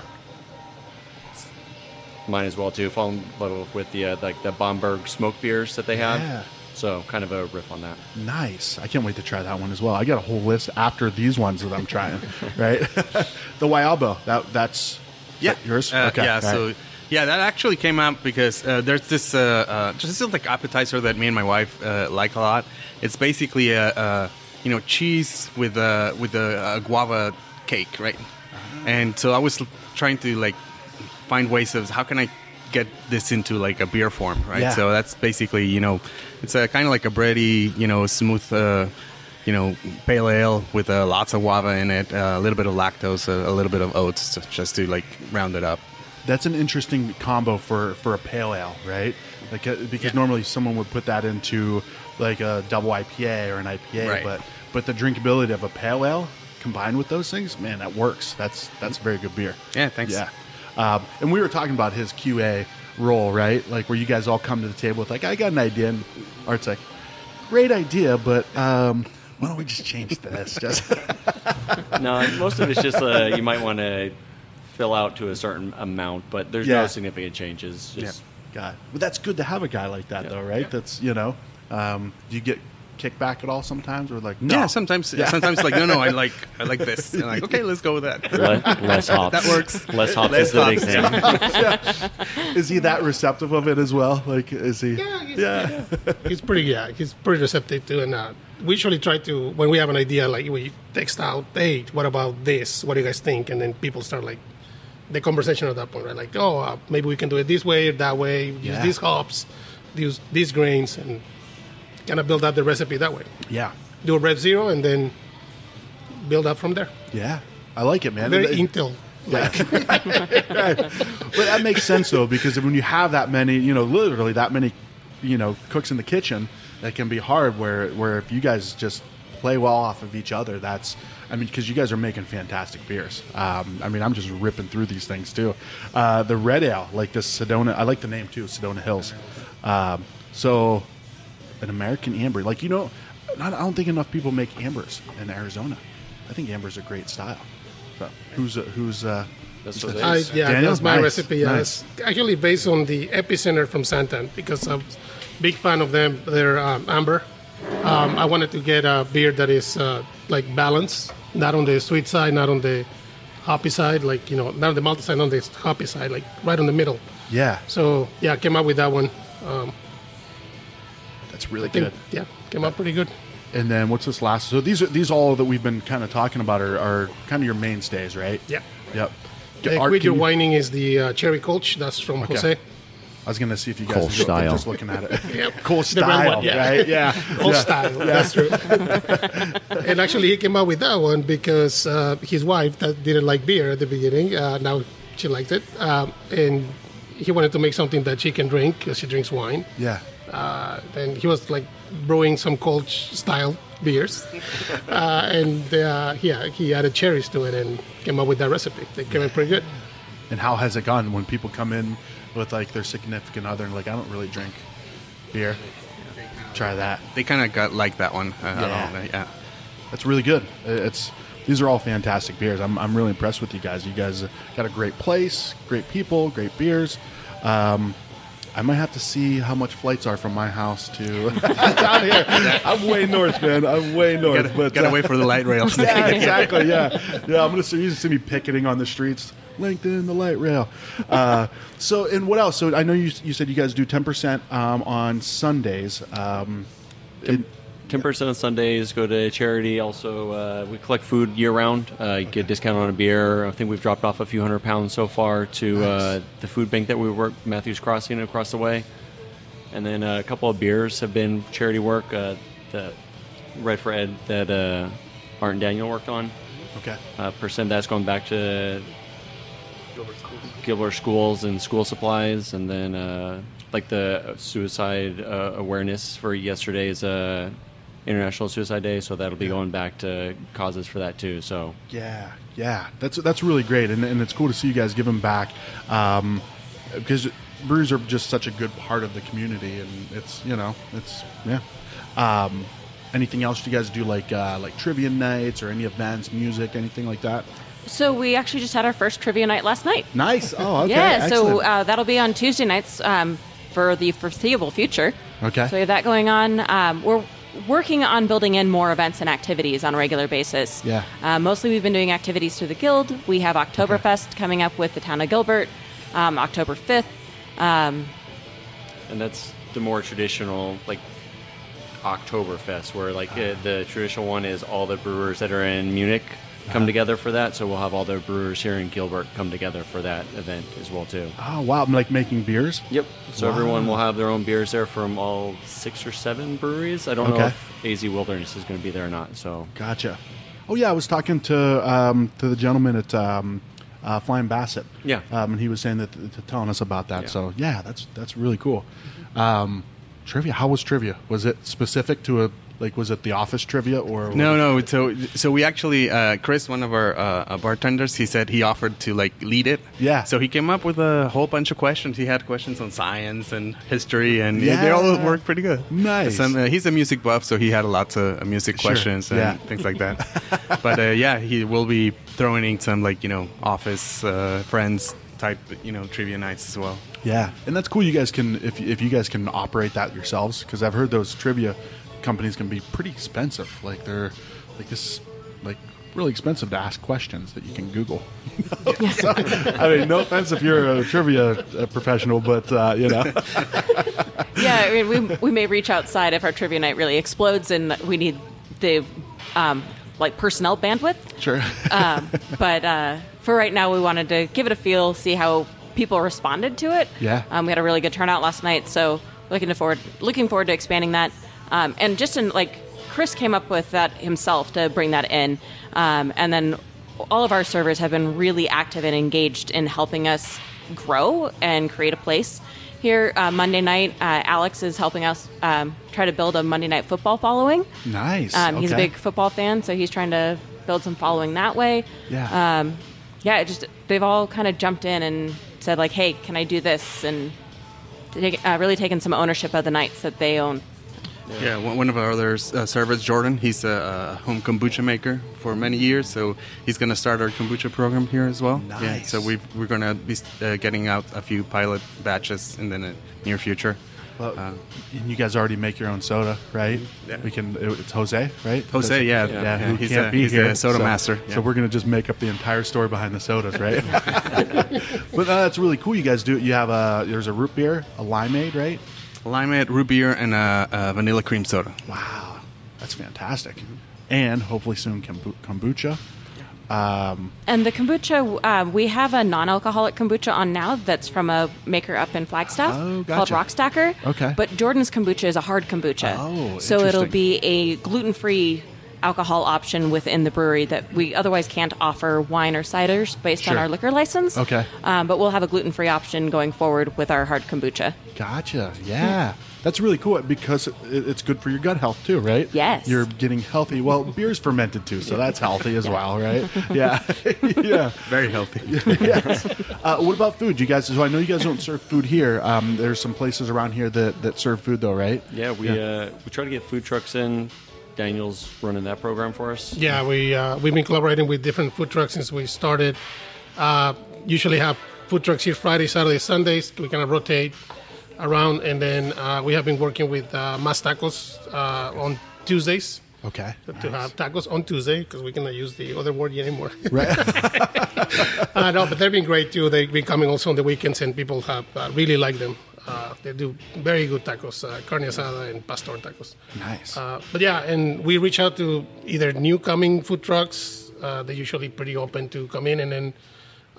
Mine as well too. Fall in love with the uh, like the Bamberg smoke beers that they have. Yeah. So kind of a riff on that. Nice. I can't wait to try that one as well. I got a whole list after these ones that I'm trying. right. the Wyalbo. That that's is that yours. Uh, okay. Yeah. all So right. yeah, that actually came out because uh, there's this uh, uh, just this like appetizer that me and my wife uh, like a lot. It's basically a, a you know cheese with a with a, a guava cake, right? Uh-huh. And so I was trying to like find ways of how can I get this into like a beer form, right? Yeah. So that's basically you know it's a kind of like a bready, you know, smooth. Uh, you know, pale ale with uh, lots of guava in it, uh, a little bit of lactose, a, a little bit of oats, to- just to like round it up. that's an interesting combo for for a pale ale, right? Like uh, because normally someone would put that into like a double IPA or an IPA, Right. but but the drinkability of a pale ale combined with those things, man, that works. That's that's very good beer. Yeah, thanks. Yeah, um, and we were talking about his QA role, right? Like where you guys all come to the table with like, I got an idea, and Art's like, great idea, but um, why don't we just change this? Just No, most of it's just uh, you might want to fill out to a certain amount, but there's Yeah. no significant changes. Just God, but that's good to have a guy like that, Yeah. though, right? That's you know, um, do you get kickback at all sometimes, or like no? Yeah, sometimes Yeah. sometimes like no no I like I like this and like okay let's go with that. le- less hops. That works. Less hops Less is the big hops. thing. is he that receptive of it as well? Like, is he? Yeah, he's, Yeah. he's pretty yeah he's pretty receptive to and uh, we usually try to when we have an idea like we text out hey what about this what do you guys think and then people start like the conversation at that point right like oh uh, maybe we can do it this way or that way use Yeah. these hops use these grains and kind of build up the recipe that way yeah, do a rev zero and then build up from there yeah. I like it, man. very It- intel like but that makes sense though, because when you have that many, you know, literally that many, you know, cooks in the kitchen, that can be hard. Where where if you guys just play well off of each other, that's. I mean, because you guys are making fantastic beers. Um, I mean, I'm just ripping through these things too. Uh, the red ale, like this Sedona, I like the name too, Sedona Hills. Um, so, an American amber, like you know, not, I don't think enough people make ambers in Arizona. I think amber's a great style. So, who's uh, who's uh, That's what it I, is. yeah, Daniel? that's my Nice, recipe. Yeah, nice. it's actually based on the Epicenter from Santan because I'm a big fan of them. They're um, amber. Um, I wanted to get a beer that is uh, like balanced, not on the sweet side, not on the hoppy side, like you know, not on the malty side, on the hoppy side, like right on the middle. yeah, So yeah, I came up with that one. Um, that's really think, good. yeah, came out pretty good. And then what's this last? So these are these all that we've been kind of talking about are, are kind of your mainstays, right? Yeah. Yep. The Art, Quit Your you- Whining is the uh, cherry Kölsch. That's from Okay. Jose. I was gonna see if you guys Cole were style. just looking at it. Yep. Cool style, one, yeah. right? Yeah. Old yeah. style. That's true. and actually, he came out with that one because uh, his wife that didn't like beer at the beginning. Uh, now she likes it, um, and he wanted to make something that she can drink because she drinks wine. Yeah. Uh, and he was like brewing some cold style beers, uh, and uh, yeah, he added cherries to it and came up with that recipe. They came out pretty good. And how has it gone when people come in with like their significant other and like I don't really drink beer? Try that. They kind of got like that one. Uh, I don't Yeah. yeah. That's really good. It's these are all fantastic beers. I'm I'm really impressed with you guys. You guys got a great place, great people, great beers. Um, I might have to see how much flights are from my house to down here. I'm way north, man. I'm way north. Gotta, but gotta uh, wait for the light rail. yeah, exactly. Yeah, yeah. I'm gonna see you see me picketing on the streets, lengthen the light rail. Uh, so, and what else? So, I know you you said you guys do 10 percent um, on Sundays. Um, it- Ten percent on Sundays go to charity. Also, uh, we collect food year round. Uh, you get a discount on a beer. I think we've dropped off a few hundred pounds so far to uh, the food bank that we work Matthews Crossing across the way, and then uh, a couple of beers have been charity work. Uh, the Red for Ed that uh, Art and Daniel worked on. okay. Uh, percent that's going back to Gilbert schools and school supplies, and then uh, like the suicide uh, awareness for yesterday's uh, International Suicide Day, so that'll be going back to causes for that too. So Yeah, yeah, that's that's really great, and, and it's cool to see you guys give them back. Um, because breweries are just such a good part of the community, and it's you know it's yeah. Um, anything else you guys do like uh, like trivia nights or any events, music, anything like that? So we actually just had our first trivia night last night. Nice. Oh, okay. yeah, so uh, that'll be on Tuesday nights um, for the foreseeable future. Okay. So we have that going on. Um, we're working on building in more events and activities on a regular basis. Yeah. Uh, mostly we've been doing activities through the Guild. We have Oktoberfest coming up with the town of Gilbert, um, October 5th. Um, and that's the more traditional like Oktoberfest, where like uh, the traditional one is all the brewers that are in Munich come together for that. So we'll have all the brewers here in Gilbert come together for that event as well too. oh wow, I'm like making beers. Yep. So Wow. everyone will have their own beers there from all six or seven breweries. I don't know if AZ Wilderness is going to be there or not. So Gotcha. Oh yeah, I was talking to um, to the gentleman at um, uh, Flying Basset. Yeah. um, and he was saying that to telling us about that. Yeah. So yeah, that's that's really cool. Um, trivia. How was trivia? Was it specific to a like? Was it the office trivia or No, no. So, so we actually, uh, Chris, one of our uh, uh, bartenders, he said he offered to like lead it. Yeah. So he came up with a whole bunch of questions. He had questions on science and history, and Yeah. they all worked pretty good. Nice. Some, uh, he's a music buff, so he had lots of uh, music Sure. questions and Yeah. things like that. but uh, yeah, he will be throwing in some like you know office uh, friends type you know trivia nights as well. Yeah, and that's cool. You guys can if if you guys can operate that yourselves because I've heard those trivia companies can be pretty expensive. Like they're like this like really expensive to ask questions that you can Google. So, I mean, no offense if you're a trivia uh, professional, but uh, you know, yeah, I mean, we, we may reach outside if our trivia night really explodes and we need the um, like personnel bandwidth. sure. Um, but uh, for right now, we wanted to give it a feel, see how people responded to it. Yeah. Um, we had a really good turnout last night, so looking forward looking forward to expanding that. Um, and just in like Chris came up with that himself to bring that in, um, and then all of our servers have been really active and engaged in helping us grow and create a place. Here uh, Monday night, uh, Alex is helping us um, try to build a Monday night football following. nice. Um, He's a big football fan, so he's trying to build some following that way. Yeah. Um, yeah, it just they've all kind of jumped in and said like, "Hey, can I do this?" and take, uh, really taken some ownership of the nights that they own. Yeah, one one of our other uh, servers, Jordan, he's a, a home kombucha maker for many years, so he's going to start our kombucha program here as well. Yeah, Nice. so we we're going to be uh, getting out a few pilot batches in the near future. Well, Uh, you guys already make your own soda, right? Yeah. We can. It's Jose, right? Jose, yeah, yeah. yeah, who he's can't a- be he's here. the soda so, master, So we're gonna just make up the entire story behind the sodas, right? but uh, that's really cool. You guys do. It. You have a there's a root beer, a limeade, right? Limeade, root beer, and a, a vanilla cream soda. Wow, that's fantastic. And hopefully soon kombu- kombucha. Um, And the kombucha, uh, we have a non-alcoholic kombucha on now that's from a maker up in Flagstaff Oh, called gotcha. Rockstacker. Okay. But Jordan's kombucha is a hard kombucha. Oh, so it'll be a gluten-free alcohol option within the brewery that we otherwise can't offer wine or ciders based on our liquor license. Okay. Um, but we'll have a gluten-free option going forward with our hard kombucha. Gotcha. Yeah. That's really cool because it's good for your gut health too, right? Yes. You're getting healthy. Well, beer's fermented too, so that's healthy as well, right? Yeah. yeah. Very healthy. yes. Uh, what about food? You guys, so I know you guys don't serve food here. Um, there's some places around here that, that serve food though, right? yeah, we Uh, we try to get food trucks in. Daniel's running that program for us. Yeah, we uh, we've been collaborating with different food trucks since we started. Uh, usually have food trucks here Friday, Saturday, Sundays. We kind of rotate around, and then uh, we have been working with uh, Mas Tacos uh, on Tuesdays Okay. to have tacos on Tuesday because we cannot use the other word anymore. Right. uh, no, but they've been great too. They've been coming also on the weekends, and people have uh, really liked them. They do very good tacos, uh, carne asada and pastor tacos. nice. Uh, but yeah, and we reach out to either new coming food trucks. Uh, they're usually pretty open to come in, and then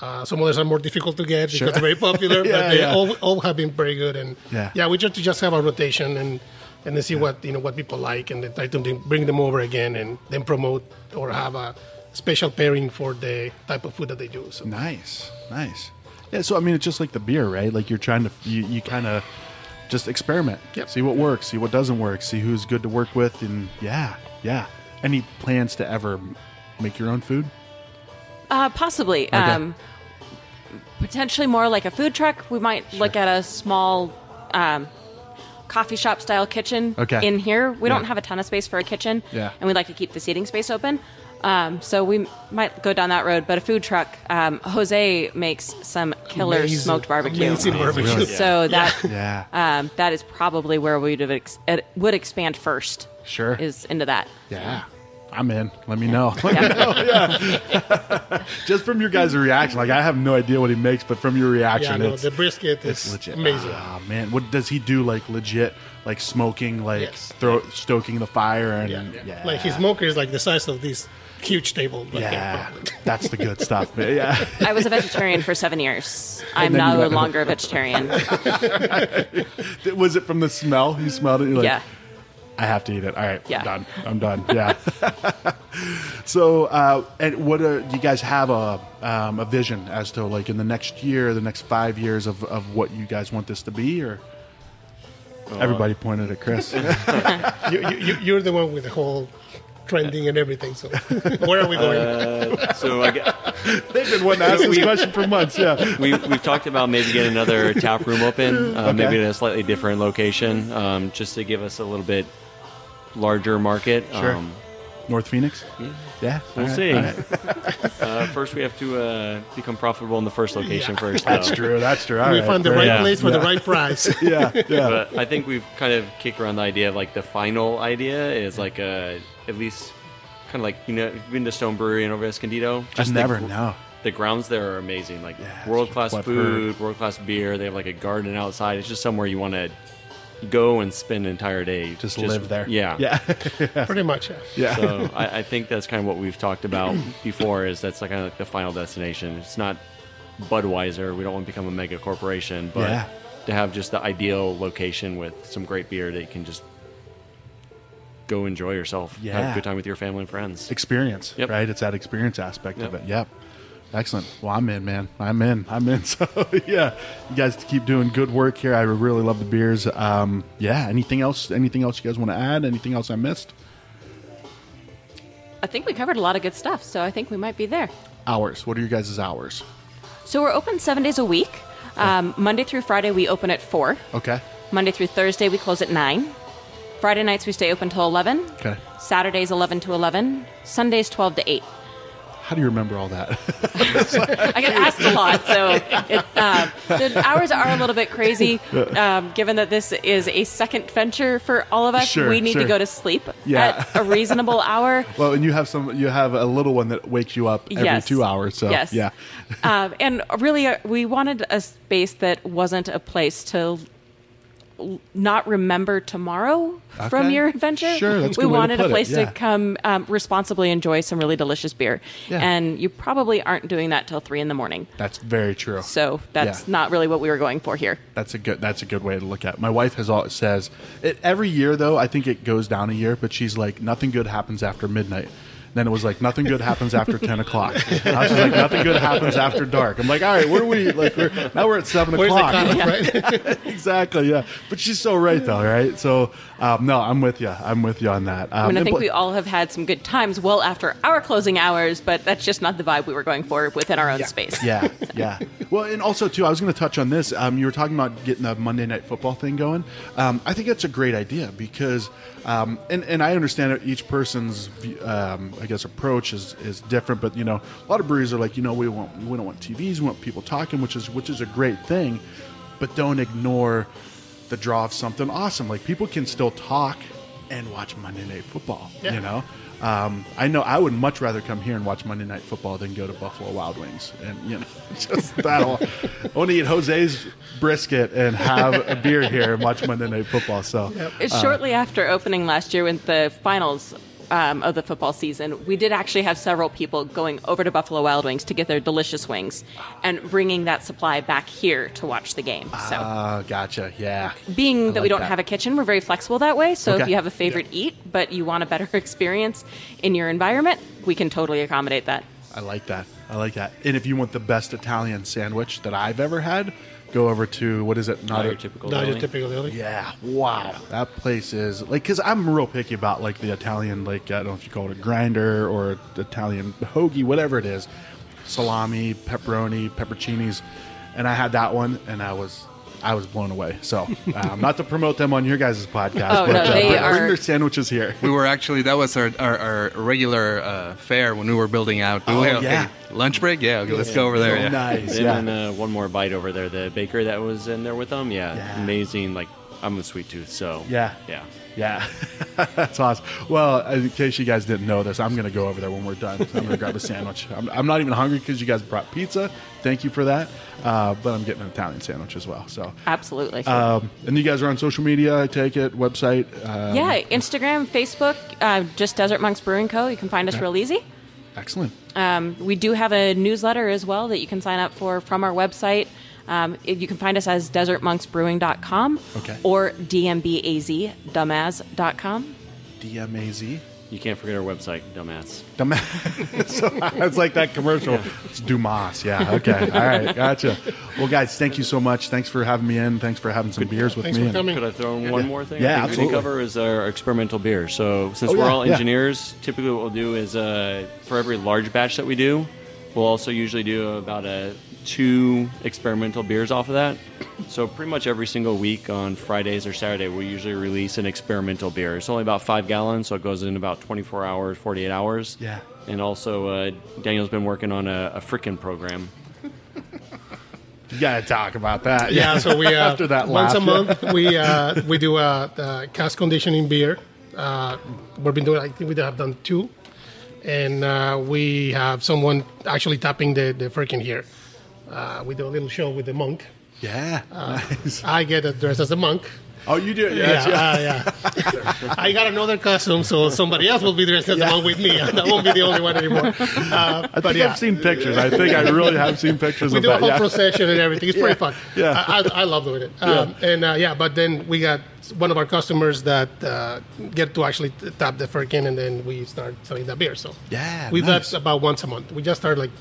uh, some others are more difficult to get Sure. because they're very popular. Yeah, but they yeah. all, all have been very good, and Yeah. we try to just have a rotation and and then see what you know what people like, and then try to bring- bring them over again, and then promote or have a special pairing for the type of food that they do. So nice. Nice. Yeah. So I mean, it's just like the beer, right? Like you're trying to you, you kind of just experiment, Yep. see what works, see what doesn't work, see who's good to work with, and yeah, yeah. Any plans to ever make your own food? Uh, possibly. Okay. Um, potentially more like a food truck. We might look at a small um, coffee shop style kitchen Okay. in here. We don't have a ton of space for a kitchen, Yeah. and we'd like to keep the seating space open. Um, so we might go down that road. But a food truck, um, Jose makes some killer Amazing- smoked barbecue. Amazing barbecue. So that Yeah. um, that is probably where we would ex- would expand first. Sure. is into that. Yeah. I'm in. Let me know. Let me know. Yeah. Just from your guys' reaction, like I have no idea what he makes, but from your reaction, Yeah, no, it's, the brisket is legit. amazing. Oh man, what does he do? Like legit, like smoking, like Yes. throw stoking the fire, and Yeah. yeah, Like his smoker is like the size of this huge table. But Yeah, that's the good stuff. Man. Yeah. I was a vegetarian for seven years. I'm then you no longer a vegetarian. Was it from the smell? You smelled it. You're like, yeah. I have to eat it. All right, Yeah. I'm done. I'm done. Yeah. so, uh, and what are, do you guys have a um, a vision as to like in the next year, the next five years of, of what you guys want this to be, or everybody pointed at Chris? you, you, you, you're the one with the whole trending and everything. So where are we going? Uh, so I get, They've been wanting to ask this question for months. Yeah. we, we've talked about maybe getting another tap room open, uh, Okay. maybe in a slightly different location, um, just to give us a little bit larger market. Sure. Um, North Phoenix. Yeah. we'll All right, see. all right. uh, first, we have to uh, become profitable in the first location first. That's true. That's true. All we right, found the right Yeah. place for the right price. Yeah. Yeah. But I think we've kind of kicked around the idea of like the final idea is like a at least kind of like you know you've been to Stone Brewery in over Escondido. I the never gr- know. The grounds there are amazing. Like Yeah, world class that's what I've food, world class beer. They have like a garden outside. It's just somewhere you want to go and spend an entire day. Just, live there. Yeah. Yeah. Pretty much. Yeah. yeah. So I, I think that's kind of what we've talked about before. Is that's like kind of like the final destination. It's not Budweiser. We don't want to become a mega corporation, but Yeah. to have just the ideal location with some great beer that you can just go enjoy yourself, Yeah. have a good time with your family and friends. experience, Yep. right? It's that experience aspect of it. Yep. Excellent. Well, I'm in, man. I'm in. I'm in. So, yeah, you guys keep doing good work here. I really love the beers. Um, yeah. Anything else? Anything else you guys want to add? Anything else I missed? I think we covered a lot of good stuff, so I think we might be there. Hours. What are your guys' hours? So we're open seven days a week. Um, Monday through Friday, we open at 4. Okay. Monday through Thursday, we close at 9. Friday nights, we stay open till 11. Okay. Saturdays, 11 to 11. Sundays, 12 to 8. How do you remember all that? I get asked a lot, so it, um, the hours are a little bit crazy. Um, given that this is a second venture for all of us, Sure, we need sure. to go to sleep Yeah. at a reasonable hour. well, and you have some. You have a little one that wakes you up every Yes. two hours. So Yes. yeah. um, and really, uh, we wanted a space that wasn't a place to not remember tomorrow from your adventure. Sure, we good way to wanted a place yeah. to come um, responsibly enjoy some really delicious beer, Yeah. and you probably aren't doing that till three in the morning. That's very true. So that's Yeah. not really what we were going for here. That's a good. That's a good way to look at. it. My wife has all says it every year though. I think it goes down a year, but she's like nothing good happens after midnight. Then it was like nothing good happens after ten o'clock. Now she's like nothing good happens after dark. I'm like, all right, where are we? Like we're, now we're at seven Where's the o'clock. right? exactly. Yeah, but she's so right though. Right. So um, no, I'm with you. I'm with you on that. Um, I mean, I think we all have had some good times well after our closing hours, but that's just not the vibe we were going for within our own space. yeah, yeah. Well, and also too, I was going to touch on this. Um, you were talking about getting the Monday Night Football thing going. Um, I think that's a great idea because, um, and and I understand that each person's, um, I guess, approach is is different. But you know, a lot of breweries are like, you know, we want we don't want TVs, we want people talking, which is which is a great thing, but don't ignore the draw of something awesome. Like people can still talk and watch Monday Night Football. Yeah. You know. Um, I know I would much rather come here and watch Monday Night Football than go to Buffalo Wild Wings, and you know, just that. Whole, I want to eat Jose's brisket and have a beer here and watch Monday Night Football. So, It's shortly after opening last year with the finals um, of the football season, we did actually have several people going over to Buffalo Wild Wings to get their delicious wings and bringing that supply back here to watch the game. So, uh, gotcha. Yeah, being I that we don't that. have a kitchen, we're very flexible that way. So, Okay. if you have a favorite eat, but you want a better experience in your environment, we can totally accommodate that. I like that. I like that. And if you want the best Italian sandwich that I've ever had, go over to what is it? Not your a- typical. Not your deli. typical deli. Yeah, wow, that place is like because I'm real picky about like the Italian, like I don't know if you call it a grinder or Italian hoagie, whatever it is. salami, pepperoni, pepperoncinis, and I had that one, and I was I was blown away. So, um, not to promote them on your guys' podcast, Oh, but no, uh, they bring, are- bring their sandwiches here. We were actually that was our our, our regular uh, fare when we were building out. Oh, were yeah. "Okay, lunch break. Yeah, okay, let's go over there. Yeah. Nice, And yeah. then uh, one more bite over there. The baker that was in there with them, yeah, Yeah. amazing. Like I'm a sweet tooth, so Yeah. yeah. Yeah, that's awesome. Well, in case you guys didn't know this, I'm going to go over there when we're done. I'm going to grab a sandwich. I'm, I'm not even hungry because you guys brought pizza. Thank you for that. Uh, but I'm getting an Italian sandwich as well. So, Absolutely. um, and you guys are on social media. I take it website. Um, yeah, Instagram, Facebook, uh, just Desert Monks Brewing Co. You can find us real easy. excellent. Um, we do have a newsletter as well that you can sign up for from our website. Um, it- you can find us as desertmonksbrewing.com Okay. or dmbaz.dumbass.com. DMAZ. You can't forget our website, dumbass. Dumas. so it's like that commercial. It's Dumas. Yeah. Okay. All right. Gotcha. Well, guys, thank you so much. Thanks for having me in. Thanks for having some beers with Thanks me. for coming. Could I throw in one more thing? Yeah, I think we absolutely. didn't cover is our experimental beer. So since Oh, we're yeah, all yeah. engineers, typically what we'll do is uh, for every large batch that we do, we'll also usually do about a two experimental beers off of that. So pretty much every single week on Fridays or Saturday, we usually release an experimental beer. It's only about five gallons, so it goes in about 24 hours, 48 hours. Yeah. And also, uh, Daniel's been working on a, a firkin program. You got to talk about that. Yeah, so we uh, After that once a laugh. month we uh, we do a uh, cask conditioning beer. Uh, we've been doing. I think we have done two, and uh, we have someone actually tapping the the firkin here. Uh, we do a little show with the monk. Yeah. nice. I get dressed as a monk. Oh, you do. Yeah, yeah. uh, yeah. I got another costume, so somebody else will be dressed as a monk with me, and I won't be the only one anymore. Uh, I but think yeah. I've seen pictures. I think I really have seen pictures we of do a whole yeah. procession and everything. It's pretty Yeah. fun. Yeah. I, I, I love doing it. Um, and uh, yeah, but then we got one of our customers that uh, get to actually tap the firkin, and then we start selling that beer. So Yeah, we do nice. that about once a month. We just started like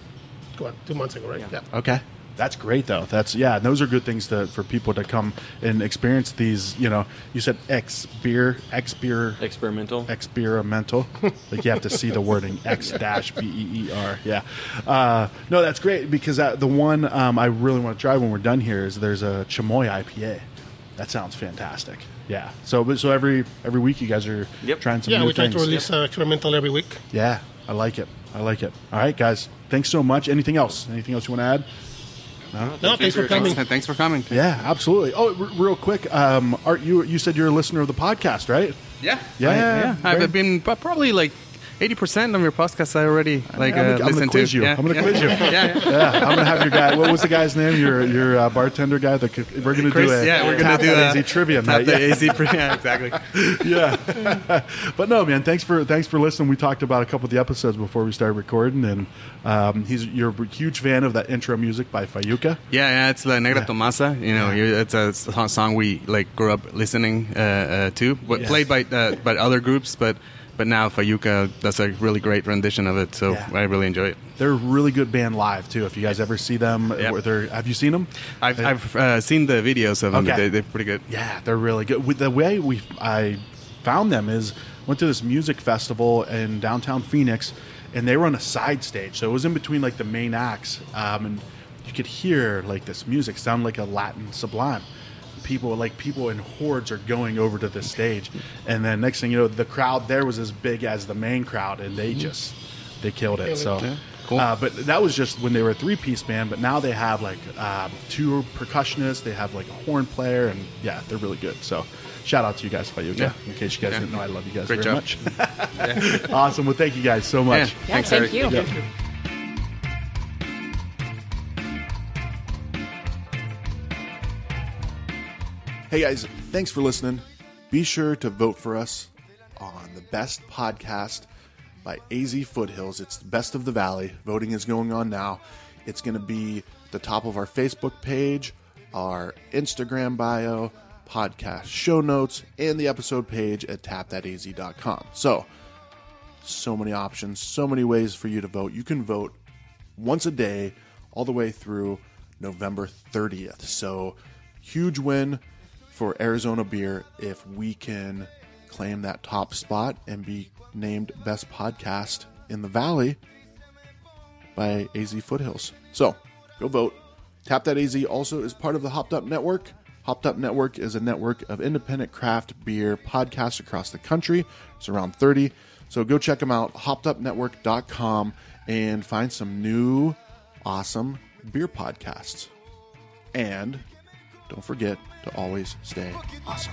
what two months ago, right? Yeah. Okay. That's great though. That's yeah, and those are good things to, for people to come and experience these, you know, you said X beer, X beer, Experimental. experimental. like you have to see the wording X dash B E E R. Yeah. Uh, no, that's great because uh, the one um, I really want to try when we're done here is there's a Chamoy IPA. That sounds fantastic. Yeah. So but- so every every week you guys are Yep. trying some Yeah, new we try things. to release uh, experimental every week. Yeah, I like it. I like it. All right, guys. Thanks so much. Anything else? Anything else you want to add? No, no thanks for coming. Thanks, thanks for coming. Yeah, absolutely. Oh, r- real quick, um, Art, you you said you're a listener of the podcast, right? Yeah, Yeah, I, yeah, very- I've been probably like eighty percent of your podcast. I already like I'm gonna- uh, I'm gonna quiz to. you. Yeah, I'm gonna yeah. quiz you. yeah, yeah. Yeah, I'm gonna have your guy. What was the guy's name? Your your uh, bartender guy. The, c- we're gonna Chris, do a yeah, we're gonna do That a AZ trivia night. the Yeah. AZ yeah, exactly. yeah. but no, man. Thanks for thanks for listening. We talked about a couple of the episodes before we started recording, and um, he's you're a huge fan of that intro music by Fayuca. Yeah, yeah, it's La Negra. Tomasa. You know, it's a song we like grew up listening uh, uh, to, but played by uh, by other groups. But but now Fayuca does a really great rendition of it, so Yeah. I really enjoy it. They're a really good band live too. If you guys ever see them, Yep. or have you seen them? I've, I've uh, seen the videos of them. Okay. They, they're pretty good. Yeah, they're really good. With the way we I found them is went to this music festival in downtown Phoenix, and they were on a side stage, so it was in between like the main acts, um, and you could hear like this music sound like a Latin sublime. People like people in hordes are going over to this stage, and then next thing you know, the crowd there was as big as the main crowd, and they just they killed it. So. Yeah, cool. Uh, but that was just when they were a three piece band. But now they have like um, two percussionists. They have like a horn player, and yeah, they're really good. So shout out to you guys, Fayuca. Yeah. In case you guys Yeah. didn't know, I love you guys Great very job. much. awesome. Well, thank you guys so much. Yeah, thanks, thank Eric. you. Hey guys, thanks for listening. Be sure to vote for us on the best podcast by AZ Foothills. It's the best of the valley. Voting is going on now. It's going to be the top of our Facebook page, our Instagram bio, podcast show notes, and the episode page at tapthataz.com. So, so many options, so many ways for you to vote. You can vote once a day all the way through November 30th. So, huge win for Arizona beer if we can claim that top spot and be named best podcast in the valley. by AZ Foothills. So go vote. Tap That AZ also is part of the Hopped Up Network. Hopped Up Network is a network of independent craft beer podcasts across the country. It's around 30. So go check them out, hoppedupnetwork.com, and find some new awesome beer podcasts. And don't forget to always stay awesome.